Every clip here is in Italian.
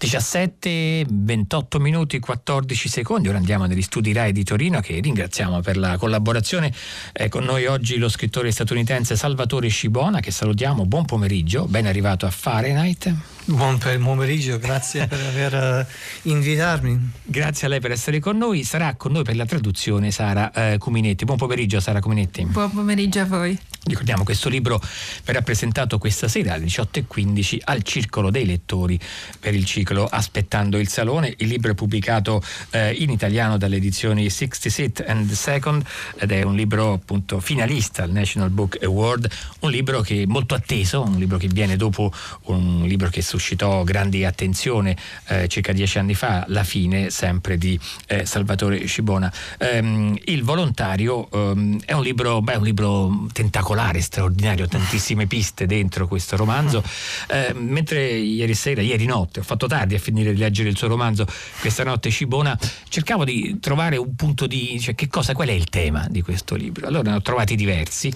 17, 28 minuti, 14 secondi. Ora andiamo negli studi RAI di Torino che ringraziamo per la collaborazione. È con noi oggi lo scrittore statunitense Salvatore Scibona che salutiamo. Buon pomeriggio, ben arrivato a Fahrenheit. Buon pomeriggio, grazie per aver uh, invitarmi. Grazie a lei per essere con noi. Sarà con noi per la traduzione Sara uh, Cuminetti. Buon pomeriggio Sara Cuminetti. Buon pomeriggio a voi. Ricordiamo questo libro verrà presentato questa sera alle 18.15 al Circolo dei Lettori per il ciclo Aspettando il Salone. Il libro è pubblicato eh, in italiano dalle edizioni 66 and Second ed è un libro appunto finalista al National Book Award, un libro che è molto atteso, un libro che viene dopo un libro che suscitò grande attenzione eh, circa dieci anni fa, La fine sempre di eh, Salvatore Scibona. Ehm, il volontario ehm, è un libro, beh, un libro tentacolare spettacolare, straordinario, tantissime piste dentro questo romanzo. Eh, mentre ieri sera, ieri notte, ho fatto tardi a finire di leggere il suo romanzo, questa notte Cibona, cercavo di trovare un punto di, cioè che cosa, qual è il tema di questo libro. Allora ne ho trovati diversi.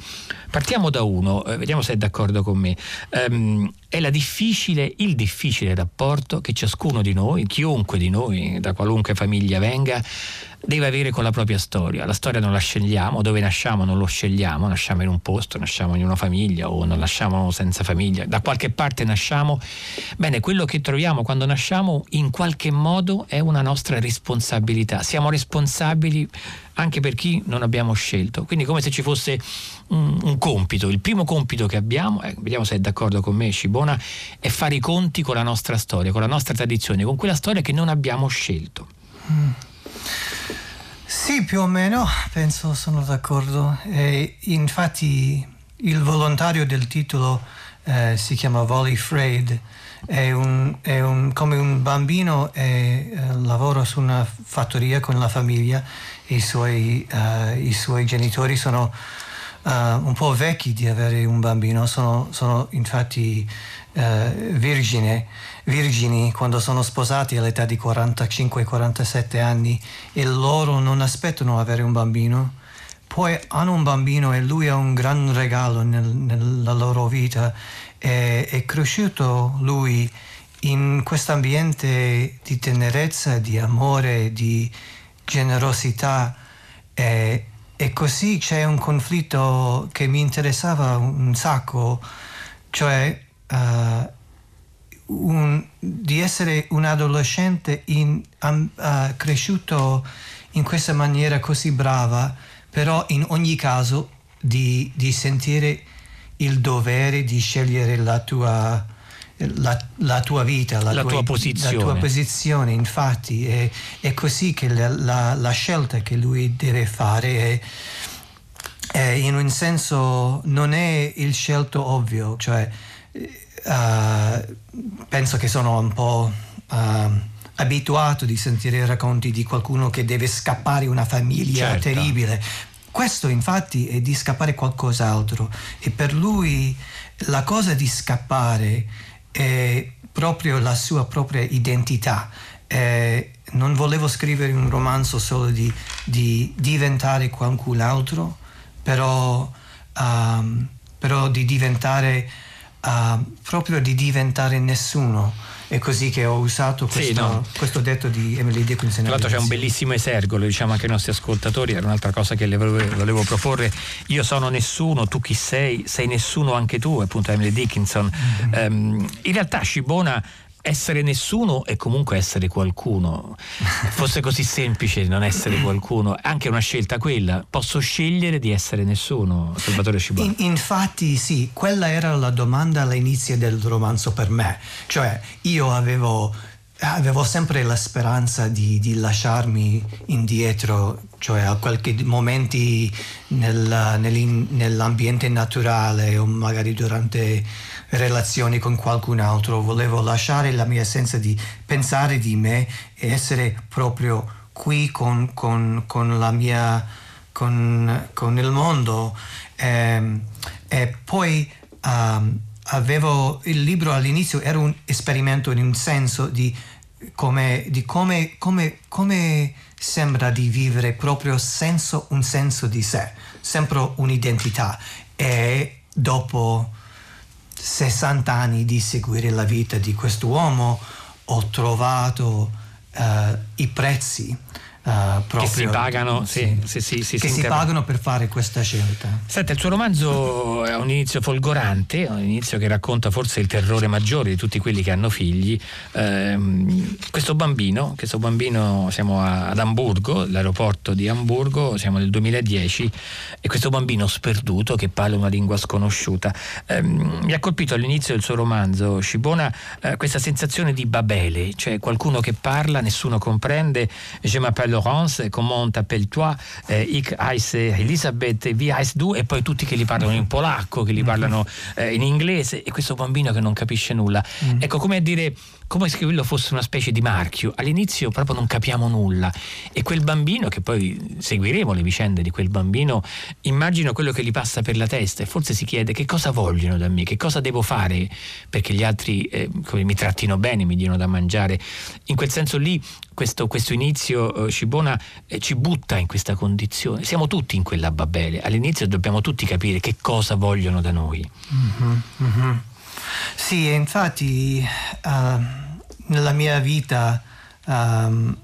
Partiamo da uno, eh, vediamo se è d'accordo con me. Um, è la difficile, il difficile rapporto che ciascuno di noi, chiunque di noi, da qualunque famiglia venga, deve avere con la propria storia. La storia non la scegliamo, dove nasciamo non lo scegliamo, nasciamo in un posto, nasciamo in una famiglia o non nasciamo senza famiglia, da qualche parte nasciamo. Bene, quello che troviamo quando nasciamo in qualche modo è una nostra responsabilità. Siamo responsabili anche per chi non abbiamo scelto. Quindi come se ci fosse un, un compito. Il primo compito che abbiamo, eh, vediamo se è d'accordo con me Scibona, è fare i conti con la nostra storia, con la nostra tradizione, con quella storia che non abbiamo scelto. Mm. Sì, più o meno, penso sono d'accordo. E infatti il volontario del titolo eh, si chiama Wally Freud. È, un, è un, come un bambino e eh, lavora su una fattoria con la famiglia i suoi, uh, i suoi genitori sono uh, un po' vecchi di avere un bambino, sono, sono infatti uh, virgine virgini quando sono sposati all'età di 45-47 anni e loro non aspettano avere un bambino, poi hanno un bambino e lui è un gran regalo nel, nella loro vita. E, è cresciuto lui in questo ambiente di tenerezza, di amore, di generosità e, e così c'è un conflitto che mi interessava un sacco, cioè uh, un, di essere un adolescente in, um, uh, cresciuto in questa maniera così brava, però in ogni caso di, di sentire il dovere di scegliere la tua, la, la tua vita, la, la, tua, tua posizione. la, tua, posizione. Infatti è, è così che la, la, scelta che lui deve fare è, è, in un senso non è il scelto ovvio, cioè uh, penso che sono un po' uh, abituato di sentire racconti di qualcuno che deve scappare una famiglia certo. terribile. Questo infatti è di scappare qualcos'altro e per lui la cosa di scappare è proprio la sua propria identità. Eh, non volevo scrivere un romanzo solo di, di diventare qualcun altro, però, um, però di diventare uh, proprio di diventare nessuno. È così che ho usato questo, sì, no. questo detto di Emily Dickinson. Tra l'altro c'è un bellissimo esergo, lo diciamo anche ai nostri ascoltatori, era un'altra cosa che le volevo, volevo, proporre. Io sono nessuno, tu chi sei? Sei nessuno anche tu, appunto Emily Dickinson. Mm-hmm. Um, in realtà Scibona essere nessuno è comunque essere qualcuno. Fosse così semplice non essere qualcuno, anche una scelta quella. Posso scegliere di essere nessuno, Salvatore Scibona. In, infatti sì, quella era la domanda all'inizio del romanzo per me. Cioè, io avevo avevo sempre la speranza di, di, lasciarmi indietro, cioè a qualche momento nel, nell'ambiente naturale o magari durante relazioni con qualcun altro, volevo lasciare la mia senza di pensare di me e essere proprio qui con, con, con la mia, con, con il mondo. E, ehm, e poi um, avevo il libro all'inizio era un esperimento in un senso di come, di come, come, come sembra di vivere proprio senso, un senso di sé, sempre un'identità e dopo 60 anni di seguire la vita di quest'uomo ho trovato uh, i prezzi Uh, che si pagano, sì, sì, sì, che si pagano per fare questa scelta. Senta, il suo romanzo è un inizio folgorante, un inizio che racconta forse il terrore maggiore di tutti quelli che hanno figli. Uh, questo bambino, questo bambino siamo a, ad Amburgo, l'aeroporto di Amburgo, siamo nel 2010 e questo bambino sperduto che parla una lingua sconosciuta. Uh, mi ha colpito all'inizio del suo romanzo, Scibona, eh, questa sensazione di Babele, cioè qualcuno che parla, nessuno comprende, je m'appelle Laurence, comment t'appelles-toi? Eh, ich heiße Elisabeth, wie heißt du? E poi tutti che li parlano in polacco, che li mm-hmm. parlano eh, in inglese e questo bambino che non capisce nulla. Mm. Ecco, come a dire come se quello fosse una specie di marchio. All'inizio proprio non capiamo nulla e quel bambino, che poi seguiremo le vicende di quel bambino, immagino quello che gli passa per la testa e forse si chiede che cosa vogliono da me, che cosa devo fare perché gli altri eh, mi trattino bene, mi diano da mangiare. In quel senso lì questo, questo inizio eh, eh, ci butta in questa condizione. Siamo tutti in quella Babele. All'inizio dobbiamo tutti capire che cosa vogliono da noi. Mm-hmm, mm-hmm. Sì, infatti uh, nella mia vita um,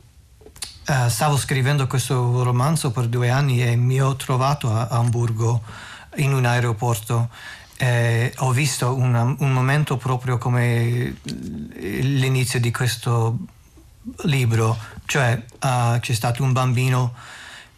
uh, stavo scrivendo questo romanzo per due anni e mi ho trovato a Hamburgo in un aeroporto. Eh, ho visto una, un momento proprio come l'inizio di questo libro, cioè uh, c'è stato un bambino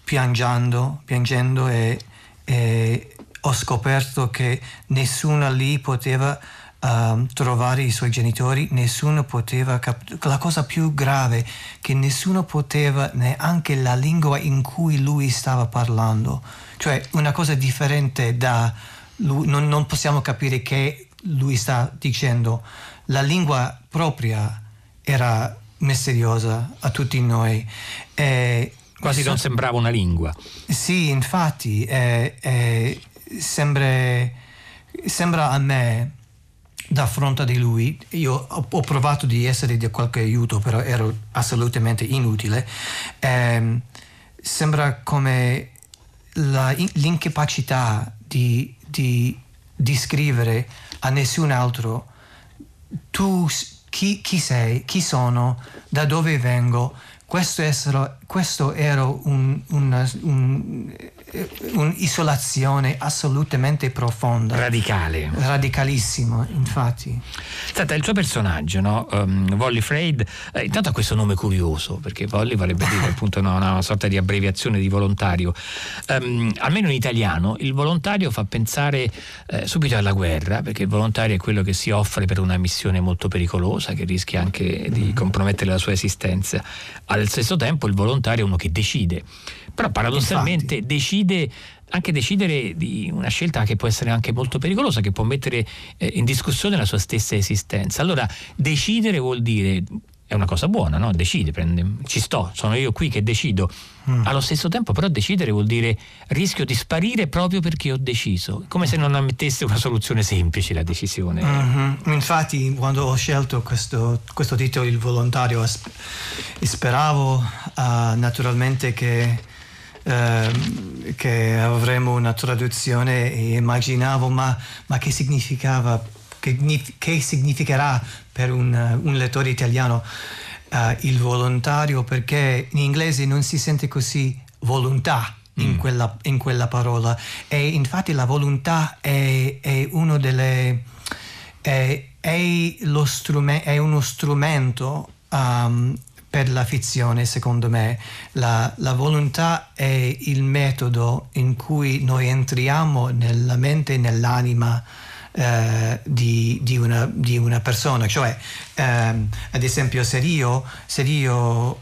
piangendo, piangendo e, e ho scoperto che nessuno lì poteva uh, trovare i suoi genitori, nessuno poteva capire. La cosa più grave che nessuno poteva neanche la lingua in cui lui stava parlando, cioè una cosa differente da lui, non, non possiamo capire che lui sta dicendo. La lingua propria era misteriosa a tutti noi. E Quasi so, non sembrava una lingua. Sì, infatti, eh, eh, sembra, sembra a me da fronte di lui, io ho provato di essere di qualche aiuto, però ero assolutamente inutile. Eh, sembra come la, l'incapacità di, di, di, scrivere a nessun altro tu chi, chi sei, chi sono, da dove vengo. Questo, essere, questo era un, un, un un'isolazione assolutamente profonda. Radicale. Radicalissimo, infatti. Senta, il suo personaggio, no? um, Wally Freid, eh, intanto ha questo nome curioso, perché Wally vorrebbe dire appunto no, una sorta di abbreviazione di volontario. Um, almeno in italiano, il volontario fa pensare eh, subito alla guerra, perché il volontario è quello che si offre per una missione molto pericolosa, che rischia anche di mm-hmm. compromettere la sua esistenza. Allo stesso tempo il volontario è uno che decide però paradossalmente Infatti. decide anche decidere di una scelta che può essere anche molto pericolosa, che può mettere eh, in discussione la sua stessa esistenza. Allora, decidere vuol dire è una cosa buona, no? Decide, prende, ci sto, sono io qui che decido. Mm. Allo stesso tempo, però, decidere vuol dire rischio di sparire proprio perché ho deciso, come se non ammettesse una soluzione semplice la decisione. Mm-hmm. Infatti, quando ho scelto questo, questo titolo, il volontario, speravo uh, naturalmente che Ehm, che avremo una traduzione e immaginavo ma, ma che significava, che, che, significherà per un, un lettore italiano uh, il volontario perché in inglese non si sente così volontà. In, mm. quella, in quella parola e infatti la volontà è, è uno delle è, è, strume, è uno strumento um, per la fizione, secondo me. La, la, volontà è il metodo in cui noi entriamo nella mente e nell'anima eh, di, di, una, di, una, persona. Cioè, ehm, ad esempio, se io, se io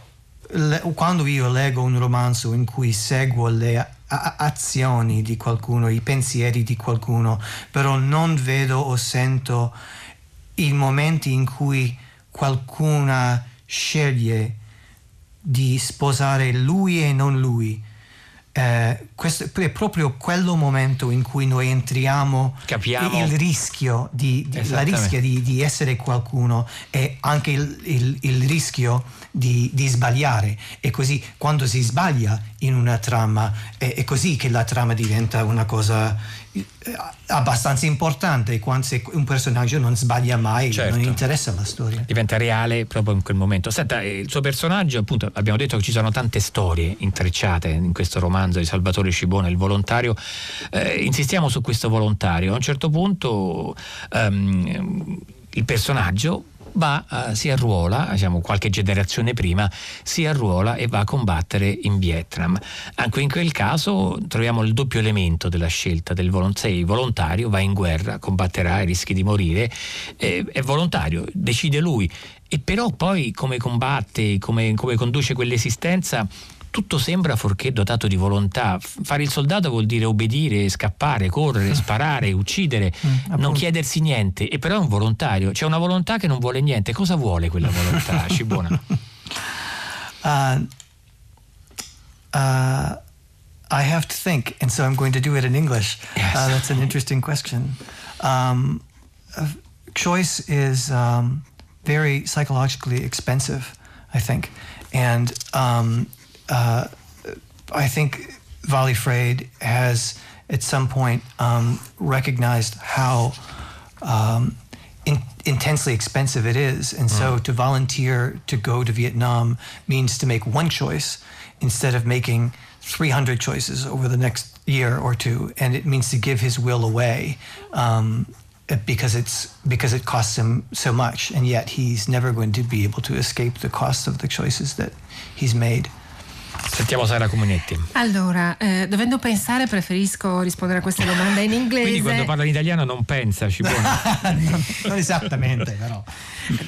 le, quando io leggo un romanzo in cui seguo le azioni di qualcuno, i pensieri di qualcuno, però non vedo o sento i momenti in cui qualcuna sceglie di sposare lui e non lui. Eh, questo è proprio quello momento in cui noi entriamo Capiamo. il rischio di, di la rischia di, di, essere qualcuno e anche il, il, il rischio di, di, sbagliare e così quando si sbaglia in una trama è, è, così che la trama diventa una cosa eh, abbastanza importante quando se un personaggio non sbaglia mai, certo. non interessa la storia. Diventa reale proprio in quel momento. Senta, eh, il suo personaggio, appunto, abbiamo detto che ci sono tante storie intrecciate in questo romanzo di Salvatore Cibone, il volontario. Eh, insistiamo su questo volontario. A un certo punto um, il personaggio va, uh, si arruola, diciamo qualche generazione prima, si arruola e va a combattere in Vietnam. Anche in quel caso troviamo il doppio elemento della scelta del volontario, sei volontario, va in guerra, combatterà, rischi di morire, eh, è volontario, decide lui. E però poi come combatte, come, come conduce quell'esistenza tutto sembra fuorché dotato di volontà. Fare il soldato vuol dire obbedire, scappare, correre, sparare, uccidere, mm, non chiedersi niente. E però è un volontario, c'è una volontà che non vuole niente. Cosa vuole quella volontà, Cibona? Uh, uh, I have to think, and so I'm going to do it in English. Yes. Uh, that's an interesting question. Um, choice is um, very psychologically expensive, I think. And um, uh, I think Volley Freyed has at some point um, recognized how um, in, intensely expensive it is. And so mm. to volunteer to go to Vietnam means to make one choice instead of making 300 choices over the next year or two. And it means to give his will away. Um, because it's because it costs him so much and yet he's never going to be able to escape the cost of the choices that he's made Sentiamo Sara Comunetti. Allora, eh, dovendo pensare, preferisco rispondere a questa domanda in inglese. Quindi quando parla in italiano non pensa, ci può. non, non esattamente, però.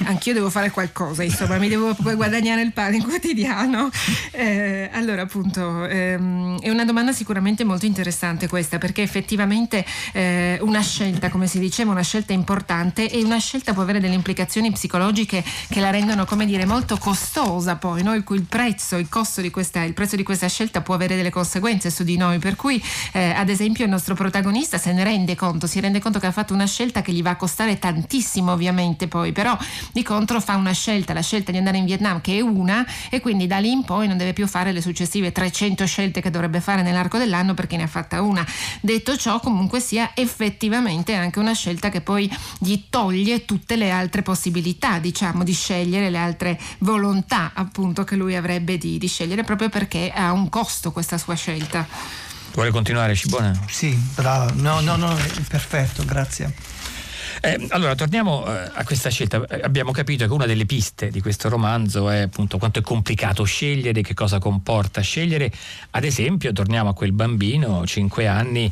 Anch'io devo fare qualcosa, insomma, mi devo guadagnare il pane quotidiano. Eh, allora, appunto, ehm, è una domanda sicuramente molto interessante questa, perché effettivamente eh, una scelta, come si diceva, una scelta importante e una scelta può avere delle implicazioni psicologiche che la rendono, come dire, molto costosa poi, no? il cui il prezzo, il costo di questa, il prezzo di questa scelta può avere delle conseguenze su di noi, per cui eh, ad esempio il nostro protagonista se ne rende conto, si rende conto che ha fatto una scelta che gli va a costare tantissimo ovviamente poi, però di contro fa una scelta, la scelta di andare in Vietnam che è una e quindi da lì in poi non deve più fare le successive 300 scelte che dovrebbe fare nell'arco dell'anno perché ne ha fatta una. Detto ciò comunque sia effettivamente anche una scelta che poi gli toglie tutte le altre possibilità diciamo di scegliere le altre volontà appunto che lui avrebbe di, di scegliere proprio perché ha un costo questa sua scelta. Vuole continuare Cibona? Sì, bravo. No, no, no, perfetto, grazie. Eh, allora, torniamo eh, a questa scelta. Eh, abbiamo capito che una delle piste di questo romanzo è appunto quanto è complicato scegliere, che cosa comporta scegliere. Ad esempio, torniamo a quel bambino, 5 anni,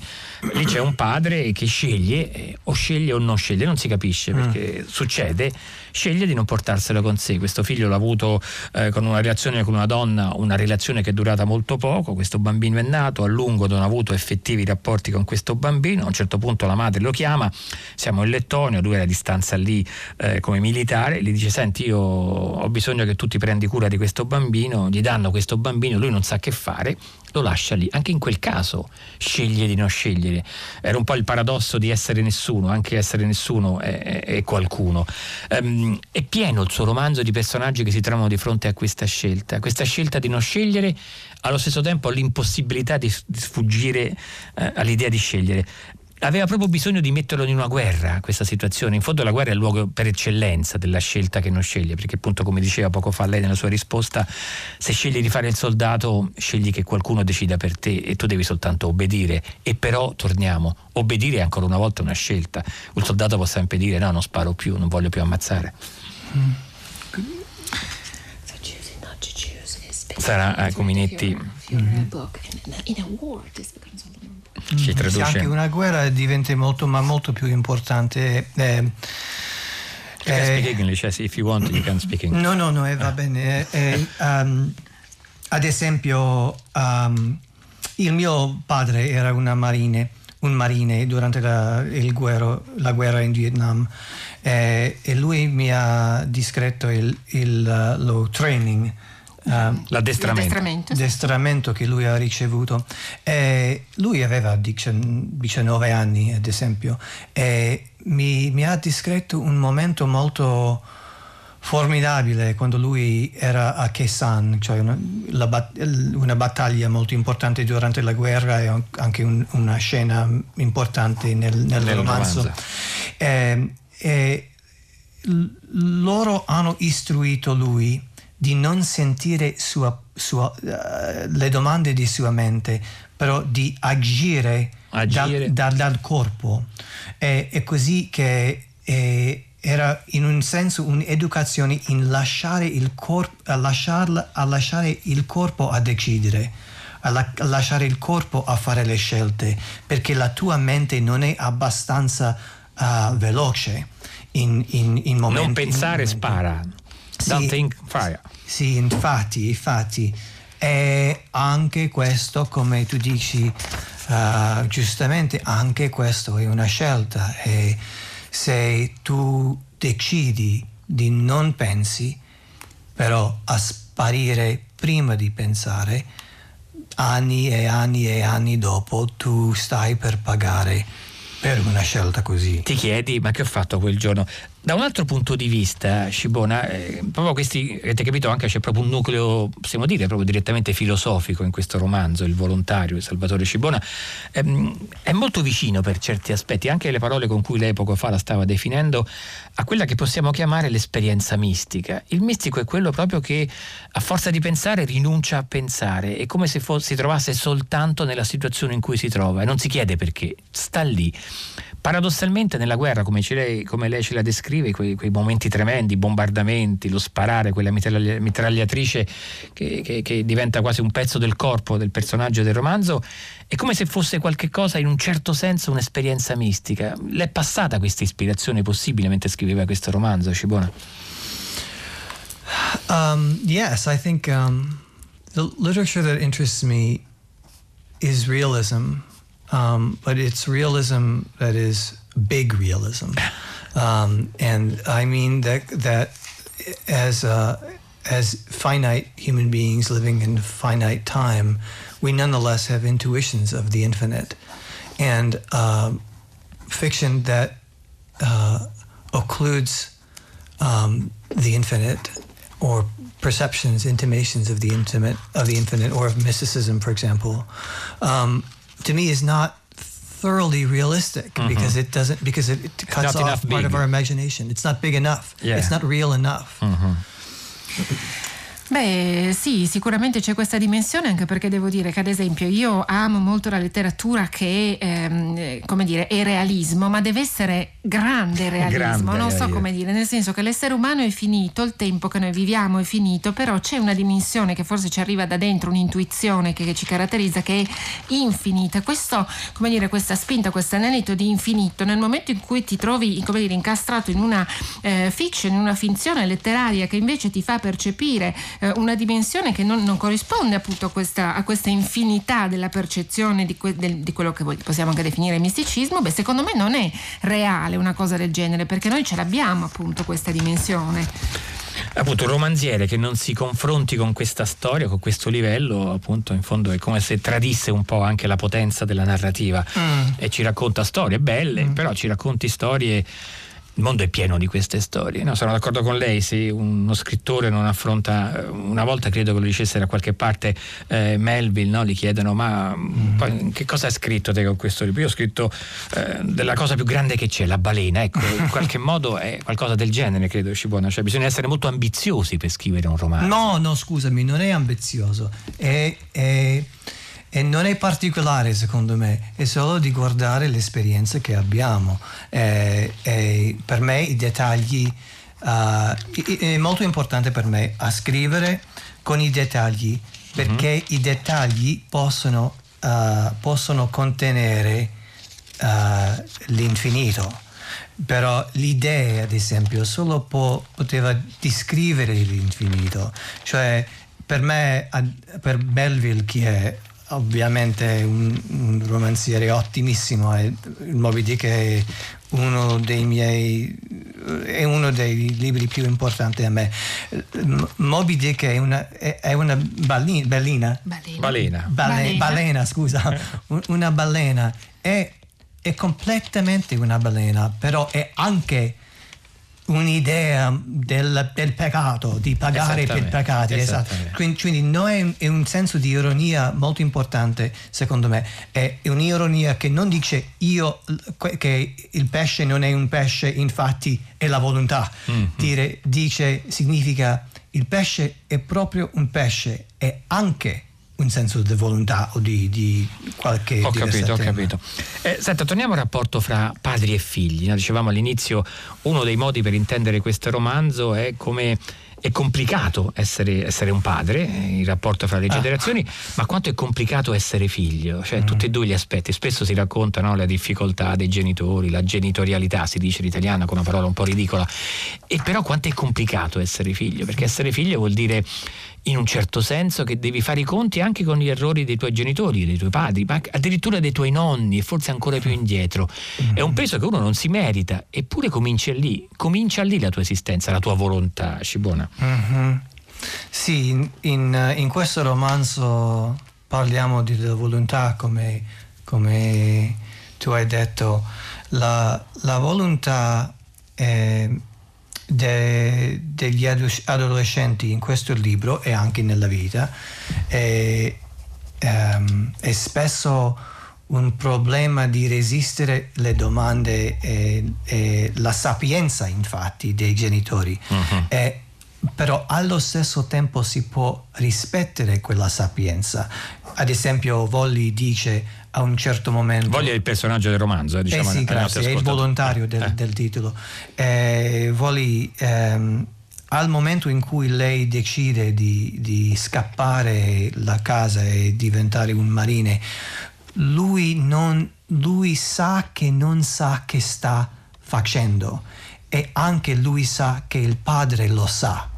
lì c'è un padre che sceglie eh, o sceglie o non sceglie, non si capisce perché mm. succede sceglie di non portarselo con sé. Questo figlio l'ha avuto eh, con una relazione con una donna, una relazione che è durata molto poco, questo bambino è nato, a lungo non ha avuto effettivi rapporti con questo bambino, a un certo punto la madre lo chiama, siamo in Lettonia, lui era a distanza lì eh, come militare, gli dice senti io ho bisogno che tu ti prendi cura di questo bambino, gli danno questo bambino, lui non sa che fare, lo lascia lì. Anche in quel caso sceglie di non scegliere. Era un po' il paradosso di essere nessuno, anche essere nessuno è, è, qualcuno. Um, è pieno il suo romanzo di personaggi che si trovano di fronte a questa scelta, questa scelta di non scegliere, allo stesso tempo l'impossibilità di, di sfuggire uh, all'idea di scegliere aveva proprio bisogno di metterlo in una guerra questa situazione. In fondo la guerra è il luogo per eccellenza della scelta che non sceglie, perché appunto come diceva poco fa lei nella sua risposta, se scegli di fare il soldato, scegli che qualcuno decida per te e tu devi soltanto obbedire. E però torniamo, obbedire è ancora una volta una scelta. Il soldato può sempre dire no, non sparo più, non voglio più ammazzare. Mm. Sarà eh, Cominetti. Mm-hmm. Ci traduce. Anche una guerra diventa molto, ma molto più importante. Eh, You can speak eh, English, yes, if you want, you can speak English. No, no, no, eh, va ah. bene. Eh, um, ad esempio, um, il mio padre era una marine, un marine durante la, guerro, la guerra in Vietnam eh, e lui mi ha discreto il, il, lo training Uh, l'addestramento. l'addestramento che lui ha ricevuto. E lui aveva 19 anni, ad esempio, e mi, mi ha descritto un momento molto, formidabile quando lui era a Kesan, cioè una, la, una, battaglia molto importante durante la guerra e anche un, una scena importante nel, nel, nel romanzo. romanzo. Eh, eh, loro hanno istruito lui di non sentire sua, sua, uh, le domande di sua mente, però di agire, agire. Da, da, dal corpo. È, è così che è, era in un senso un'educazione in lasciare il, corpo, a lasciarla, a lasciare il corpo a decidere, a, la, a lasciare il corpo a fare le scelte, perché la tua mente non è abbastanza uh, veloce in, in, in momenti... Non pensare, in spara. Don't think, fire. Sì, infatti, infatti. E anche questo, come tu dici uh, giustamente, anche questo è una scelta. E se tu decidi di non pensi, però a sparire prima di pensare, anni e anni e anni dopo tu stai per pagare per una scelta così. Ti chiedi, ma che ho fatto quel giorno? Da un altro punto di vista, Scibona, eh, proprio questi, avete capito, anche c'è proprio un nucleo, possiamo dire, proprio direttamente filosofico in questo romanzo, Il volontario di Salvatore Scibona, ehm, è molto vicino per certi aspetti, anche le parole con cui lei poco fa la stava definendo, a quella che possiamo chiamare l'esperienza mistica. Il mistico è quello proprio che a forza di pensare rinuncia a pensare, è come se fosse, si trovasse soltanto nella situazione in cui si trova e non si chiede perché, sta lì. Paradossalmente nella guerra, come, lei, come lei ce la descrive, quei, quei, momenti tremendi, i bombardamenti, lo sparare, quella mitragliatrice che, che, che, diventa quasi un pezzo del corpo del personaggio del romanzo, è come se fosse qualcosa in un certo senso un'esperienza mistica. Le è passata questa ispirazione possibile mentre scriveva questo romanzo, Cibona? Um, yes, I think um, the literature that interests me is realism. Um, but it's realism that is big realism, um, and I mean that that as uh, as finite human beings living in finite time, we nonetheless have intuitions of the infinite, and uh, fiction that uh, occludes um, the infinite or perceptions, intimations of the intimate of the infinite, or of mysticism, for example, um, to me is not thoroughly realistic mm-hmm. because it doesn't because it, it cuts off part of our imagination. It's not big enough. Yeah. It's not real enough. Mm-hmm. Beh, sì, sicuramente c'è questa dimensione, anche perché devo dire che, ad esempio, io amo molto la letteratura che, ehm, come dire, è realismo, ma deve essere grande realismo. Grande, non so come dire, nel senso che l'essere umano è finito, il tempo che noi viviamo è finito, però c'è una dimensione che forse ci arriva da dentro, un'intuizione che, che ci caratterizza, che è infinita. Questo, come dire, questa spinta, questo anelito di infinito, nel momento in cui ti trovi, come dire, incastrato in una eh, fiction, in una finzione letteraria che invece ti fa percepire eh, una dimensione che non, non corrisponde appunto a questa, a questa, infinità della percezione di, que, del, di, quello che possiamo anche definire misticismo, beh secondo me non è reale una cosa del genere perché noi ce l'abbiamo appunto questa dimensione appunto un romanziere che non si confronti con questa storia, con questo livello, appunto in fondo è come se tradisse un po' anche la potenza della narrativa mm. e ci racconta storie belle, mm. però ci racconti storie il mondo è pieno di queste storie. No, sono d'accordo con lei, se uno scrittore non affronta, una volta credo che lo dicesse da qualche parte eh, Melville, no? gli chiedono ma mm. poi, che cosa hai scritto te con questo libro? Io ho scritto eh, della cosa più grande che c'è, la balena, ecco, in qualche modo è qualcosa del genere credo Scibona, cioè bisogna essere molto ambiziosi per scrivere un romanzo. No, no, scusami, non è ambizioso, è, è e non è particolare secondo me, è solo di guardare l'esperienza che abbiamo. E, e per me i dettagli, uh, è molto importante per me a scrivere con i dettagli perché mm-hmm. i dettagli possono, uh, possono contenere uh, l'infinito. Però l'idea, ad esempio, solo può, poteva descrivere l'infinito. Cioè, per me, per Melville, che è ovviamente un, un romanziere ottimissimo e il Moby Dick è uno dei miei è uno dei libri più importanti a me. Moby Dick è una, è una ballina, balena. Balena balena, balena scusa. Una balena. È, è completamente una balena però è anche un'idea del, del, peccato, di pagare per peccati. Esatto. Quindi, quindi no è, è, un senso di ironia molto importante, secondo me. È un'ironia che non dice io che il pesce non è un pesce, infatti è la volontà. Mm-hmm. Dire, dice, significa il pesce è proprio un pesce, è anche un senso di volontà o di, di qualche... Ho capito, ho capito. Eh, senta, torniamo al rapporto fra padri e figli. No? Dicevamo all'inizio, uno dei modi per intendere questo romanzo è come è complicato essere, essere, un padre, il rapporto fra le ah. generazioni, ma quanto è complicato essere figlio, cioè mm. tutti e due gli aspetti. Spesso si raccontano le difficoltà dei genitori, la genitorialità, si dice in italiano con una parola un po' ridicola, e però quanto è complicato essere figlio, perché essere figlio vuol dire in un certo senso che devi fare i conti anche con gli errori dei tuoi genitori, dei tuoi padri, ma addirittura dei tuoi nonni e forse ancora più indietro. Mm-hmm. È un peso che uno non si merita, eppure comincia lì, comincia lì la tua esistenza, la tua volontà, Scibona. Mm-hmm. Sì, in, in, in, questo romanzo parliamo di volontà come, come, tu hai detto. La, la volontà è de, degli adolescenti in questo libro e anche nella vita è, um, è spesso un problema di resistere le domande e, e la sapienza infatti dei genitori. Uh-huh. E, però allo stesso tempo si può rispettare quella sapienza. Ad esempio, Volli dice a un certo momento. Voglia il personaggio del romanzo, eh, diciamo. Eh sì, grazie, è il volontario del, eh. del titolo. Eh, Vogli, ehm, al momento in cui lei decide di, di, scappare la casa e diventare un marine, lui, non, lui sa che non sa che sta facendo e anche lui sa che il padre lo sa.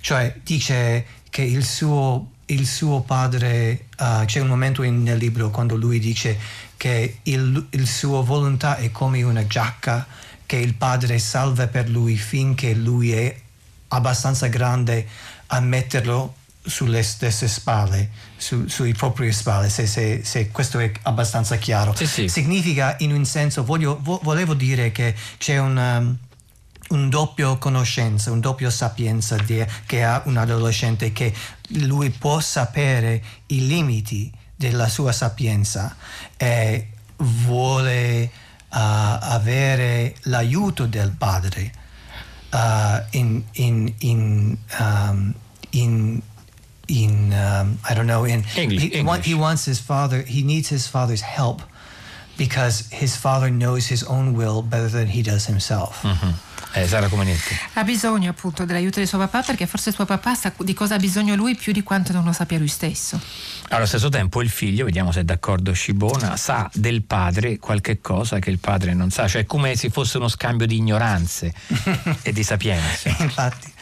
Cioè dice che il suo il suo padre, uh, c'è un momento in, nel libro quando lui dice che il, il suo volontà è come una giacca che il padre salva per lui finché lui è abbastanza grande a metterlo sulle stesse spalle, su, sui proprie spalle, se, se, se, questo è abbastanza chiaro. Sì, sì. Significa in un senso, voglio, vo, volevo dire che c'è un... Un doppio conoscenza, un doppio sapienza di, che ha un adolescente che lui può sapere i limiti della sua sapienza e vuole uh, avere l'aiuto del padre uh, in, in, in, um, in in um, I don't know in English, he, English. he wants his father he needs his father's help because his father knows his own will better than he does himself. Mm-hmm. Eh, Sara Comanetti. Ha bisogno appunto dell'aiuto di suo papà perché forse suo papà sa di cosa ha bisogno lui più di quanto non lo sappia lui stesso. Allo stesso tempo il figlio, vediamo se è d'accordo Scibona, sa del padre qualche cosa che il padre non sa, cioè come se fosse uno scambio di ignoranze e di sapienza. Infatti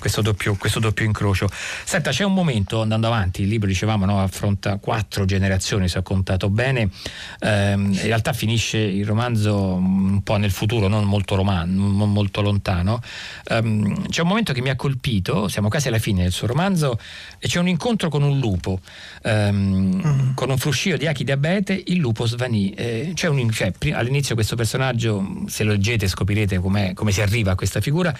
questo doppio, questo doppio incrocio. Senta, c'è un momento andando avanti, il libro dicevamo no, affronta quattro generazioni, se ho contato bene, ehm, in realtà finisce il romanzo un po' nel futuro, non molto, roman- non molto lontano. Ehm, c'è un momento che mi ha colpito, siamo quasi alla fine del suo romanzo, e c'è un incontro con un lupo, ehm, mm. con un fruscio di achi di abete, il lupo svanì. Eh, un, cioè, all'inizio questo personaggio, se lo leggete scoprirete come si arriva a questa figura,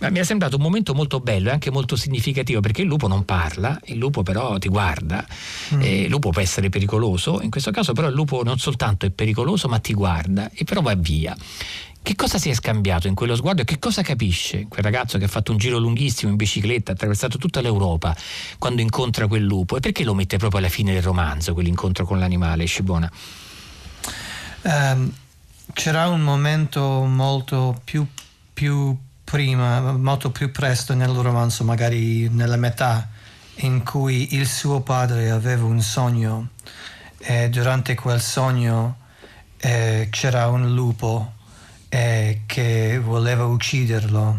ma mi è sembrato un momento molto bello e anche molto significativo perché il lupo non parla, il lupo però ti guarda, mm. eh, il lupo può essere pericoloso, in questo caso però il lupo non soltanto è pericoloso ma ti guarda e però va via. Che cosa si è scambiato in quello sguardo e che cosa capisce quel ragazzo che ha fatto un giro lunghissimo in bicicletta, ha attraversato tutta l'Europa quando incontra quel lupo e perché lo mette proprio alla fine del romanzo, quell'incontro con l'animale, Scibona? Um, c'era un momento molto più, più prima, molto più presto nel romanzo, magari nella metà, in cui il suo padre aveva un sogno e durante quel sogno eh, c'era un lupo eh, che voleva ucciderlo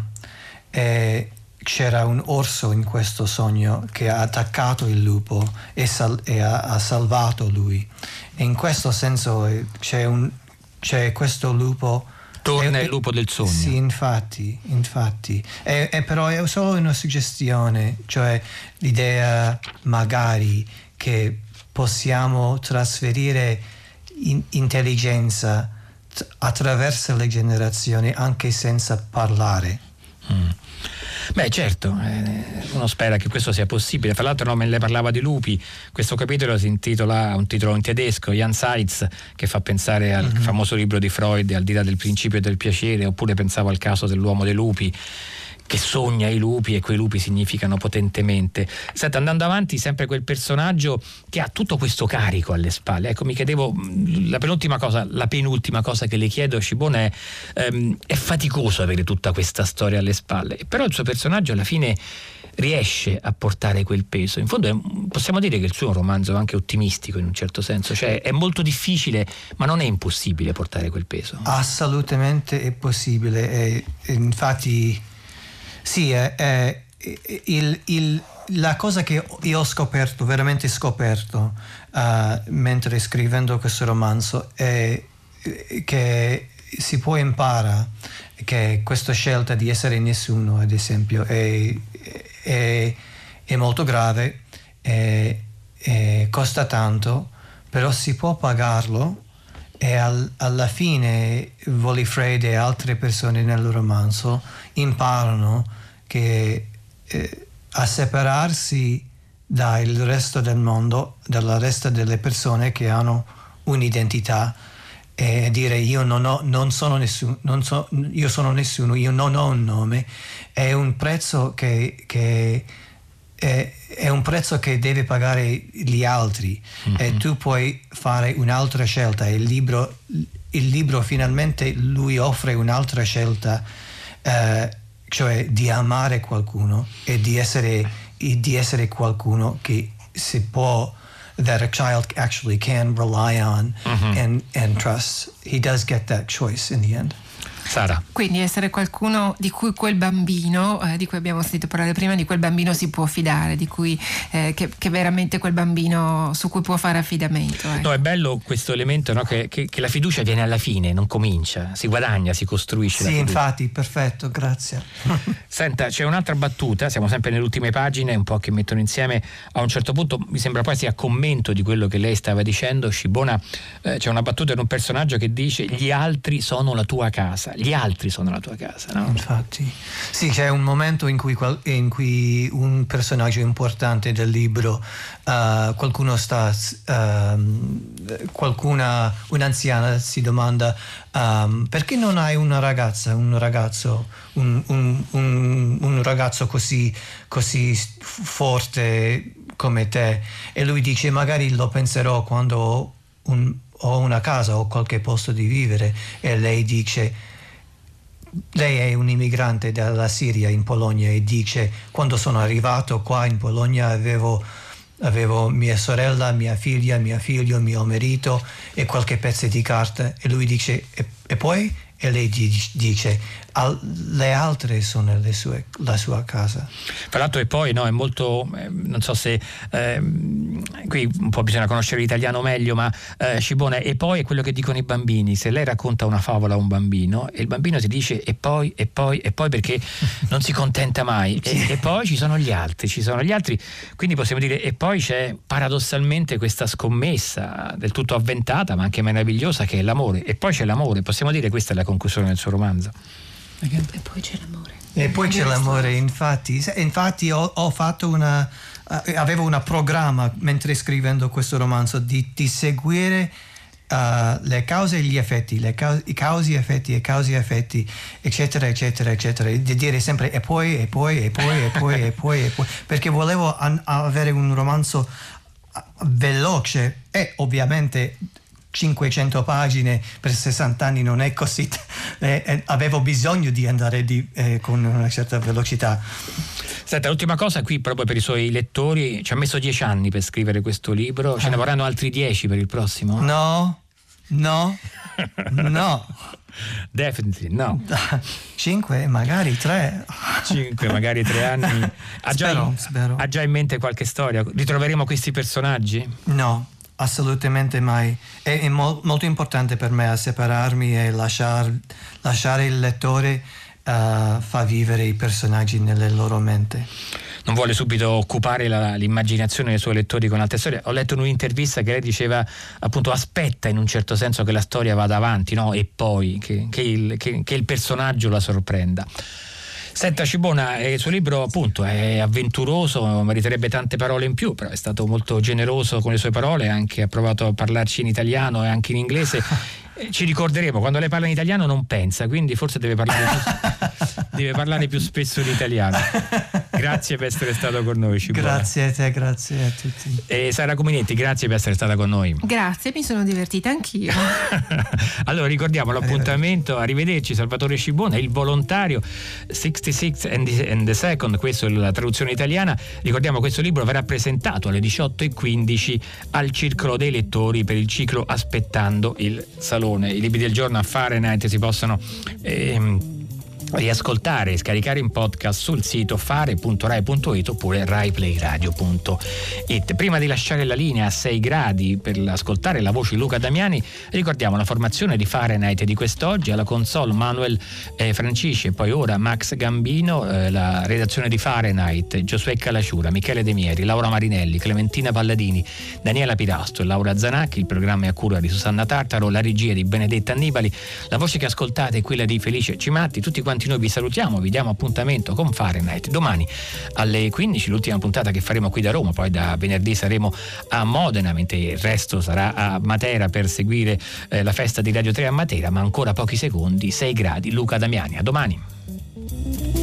e c'era un orso in questo sogno che ha attaccato il lupo e, sal- e ha, ha, salvato lui. E in questo senso eh, c'è, un, c'è questo lupo torna il lupo del sogno. Sì, infatti, infatti. È, è però è solo una suggestione, cioè l'idea magari che possiamo trasferire in, intelligenza attraversa le generazioni anche senza parlare. Mm. Beh certo, eh, uno spera che questo sia possibile. Fra l'altro no, me ne parlava di lupi, questo capitolo si intitola, un titolo in tedesco, Jan Seitz, che fa pensare al mm-hmm. famoso libro di Freud, Al di là del principio del piacere, oppure pensavo al caso dell'uomo dei lupi che sogna i lupi e quei lupi significano potentemente. Senta, andando avanti, sempre quel personaggio che ha tutto questo carico alle spalle. Ecco, mi chiedevo, mm, la penultima cosa, la penultima cosa che le chiedo, Scibone, è, ehm, è faticoso avere tutta questa storia alle spalle, però il suo personaggio alla fine riesce a portare quel peso. In fondo è, possiamo dire che il suo è un romanzo anche ottimistico in un certo senso, cioè è molto difficile ma non è impossibile portare quel peso. Assolutamente è possibile e infatti sì, è, è il, il, la cosa che io ho scoperto, veramente scoperto, uh, mentre scrivendo questo romanzo, è che si può imparare che questa scelta di essere nessuno, ad esempio, è, è, è molto grave, è, costa tanto, però si può pagarlo e al, alla fine Volifred e altre persone nel romanzo imparano che eh, a separarsi dal resto del mondo, dal resto delle persone che hanno un'identità e dire io non, ho, non sono nessuno, so, io sono nessuno, io non ho un nome, è un prezzo che, che è, è, un prezzo che deve pagare gli altri mm-hmm. e tu puoi fare un'altra scelta. Il libro, il libro finalmente lui offre un'altra scelta. Eh, cioè di amare qualcuno e di essere, e di essere qualcuno che si può that a child actually can rely on mm-hmm. and, and trust. He does get that choice in the end. Sara. Quindi essere qualcuno di cui quel bambino, eh, di cui abbiamo sentito parlare prima, di quel bambino si può fidare, di cui eh, che, che, veramente quel bambino su cui può fare affidamento. Eh. No, è bello questo elemento no? che, che, che, la fiducia viene alla fine, non comincia, si guadagna, si costruisce. Sì, infatti, perfetto, grazie. Senta, c'è un'altra battuta, siamo sempre nelle ultime pagine, un po' che mettono insieme, a un certo punto mi sembra quasi a commento di quello che lei stava dicendo, Scibona, eh, c'è una battuta di un personaggio che dice gli altri sono la tua casa gli altri sono la tua casa. No? Infatti, sì, c'è un momento in cui, in cui un personaggio importante del libro, uh, qualcuno sta, uh, qualcuna, un'anziana si domanda um, perché non hai una ragazza, un ragazzo, un, un, un, un ragazzo così, così forte come te? E lui dice magari lo penserò quando ho una casa o qualche posto di vivere e lei dice lei è un immigrante dalla Siria in Polonia e dice quando sono arrivato qua in Polonia avevo, avevo mia sorella, mia figlia, mio figlio, mio marito e qualche pezzo di carta e lui dice e, e poi? E lei dice al, le altre sono le sue, la sua casa. Tra l'altro e poi no, è molto, eh, non so se eh, qui un po' bisogna conoscere l'italiano meglio, ma eh, Scibone, e poi è quello che dicono i bambini, se lei racconta una favola a un bambino e il bambino ti dice e poi, e poi, e poi perché non si contenta mai, e, e poi ci sono gli altri, ci sono gli altri, quindi possiamo dire e poi c'è paradossalmente questa scommessa del tutto avventata ma anche meravigliosa che è l'amore, e poi c'è l'amore, possiamo dire questa è la conclusione del suo romanzo. E poi c'è l'amore. E poi c'è l'amore, infatti. Infatti ho, ho fatto una... Uh, avevo un programma mentre scrivendo questo romanzo di, di seguire uh, le cause e gli effetti, le cause, i causi, effetti e causi e effetti, eccetera, eccetera, eccetera. Di dire sempre e poi, e poi, e poi, e poi, e poi, e poi. Perché volevo an- avere un romanzo veloce e ovviamente 500 pagine per 60 anni non è così, eh, eh, avevo bisogno di andare di, eh, con una certa velocità. Senta, l'ultima cosa qui proprio per i suoi lettori, ci ha messo 10 anni per scrivere questo libro, ce ne ah. vorranno altri 10 per il prossimo? No, no, no. Definitely no. 5, magari 3. 5, magari 3 anni. Ha, spero, già, spero. ha già in mente qualche storia? Ritroveremo questi personaggi? No, Assolutamente mai. È, mo- molto importante per me separarmi e lasciar, lasciare il lettore uh, fa vivere i personaggi nelle loro mente non vuole subito occupare la, l'immaginazione dei suoi lettori con altre storie. Ho letto in un'intervista che lei diceva appunto aspetta in un certo senso che la storia vada avanti no? e poi che, che, il, che, che il personaggio la sorprenda. Senta Cibona, il suo libro appunto è avventuroso, meriterebbe tante parole in più, però è stato molto generoso con le sue parole, anche ha provato a parlarci in italiano e anche in inglese. Ci ricorderemo, quando lei parla in italiano non pensa, quindi forse deve parlare più, deve parlare più spesso in italiano. Grazie per essere stato con noi. Cibona. Grazie a te, grazie a tutti. E Sara Cominetti, grazie per essere stata con noi. Grazie, mi sono divertita anch'io. allora ricordiamo l'appuntamento, arrivederci Salvatore Cibona, il volontario 66 and the, and the Second, questa è la traduzione italiana. Ricordiamo questo libro verrà presentato alle 18.15 al Circolo dei Lettori per il ciclo Aspettando il Salone. I libri del giorno a Fahrenheit si possono... Ehm, riascoltare e scaricare in podcast sul sito fare.rai.it oppure raiplayradio.it. Prima di lasciare la linea a 6 gradi per ascoltare la voce di Luca Damiani, ricordiamo la formazione di Fahrenheit di quest'oggi, alla console Manuel eh, Francisci e poi ora Max Gambino, eh, la redazione di Fahrenheit, Giosuè Calaciura, Michele De Mieri, Laura Marinelli, Clementina Palladini, Daniela Pirasto e Laura Zanacchi, il programma è a cura di Susanna Tartaro, la regia di Benedetta Annibali, la voce che ascoltate è quella di Felice Cimatti, tutti quanti quanti noi vi salutiamo, vi diamo appuntamento con Fahrenheit domani alle 15, l'ultima puntata che faremo qui da Roma, poi da venerdì saremo a Modena, mentre il resto sarà a Matera per seguire eh, la festa di Radio 3 a Matera, ma ancora pochi secondi, 6 gradi, Luca Damiani, a domani.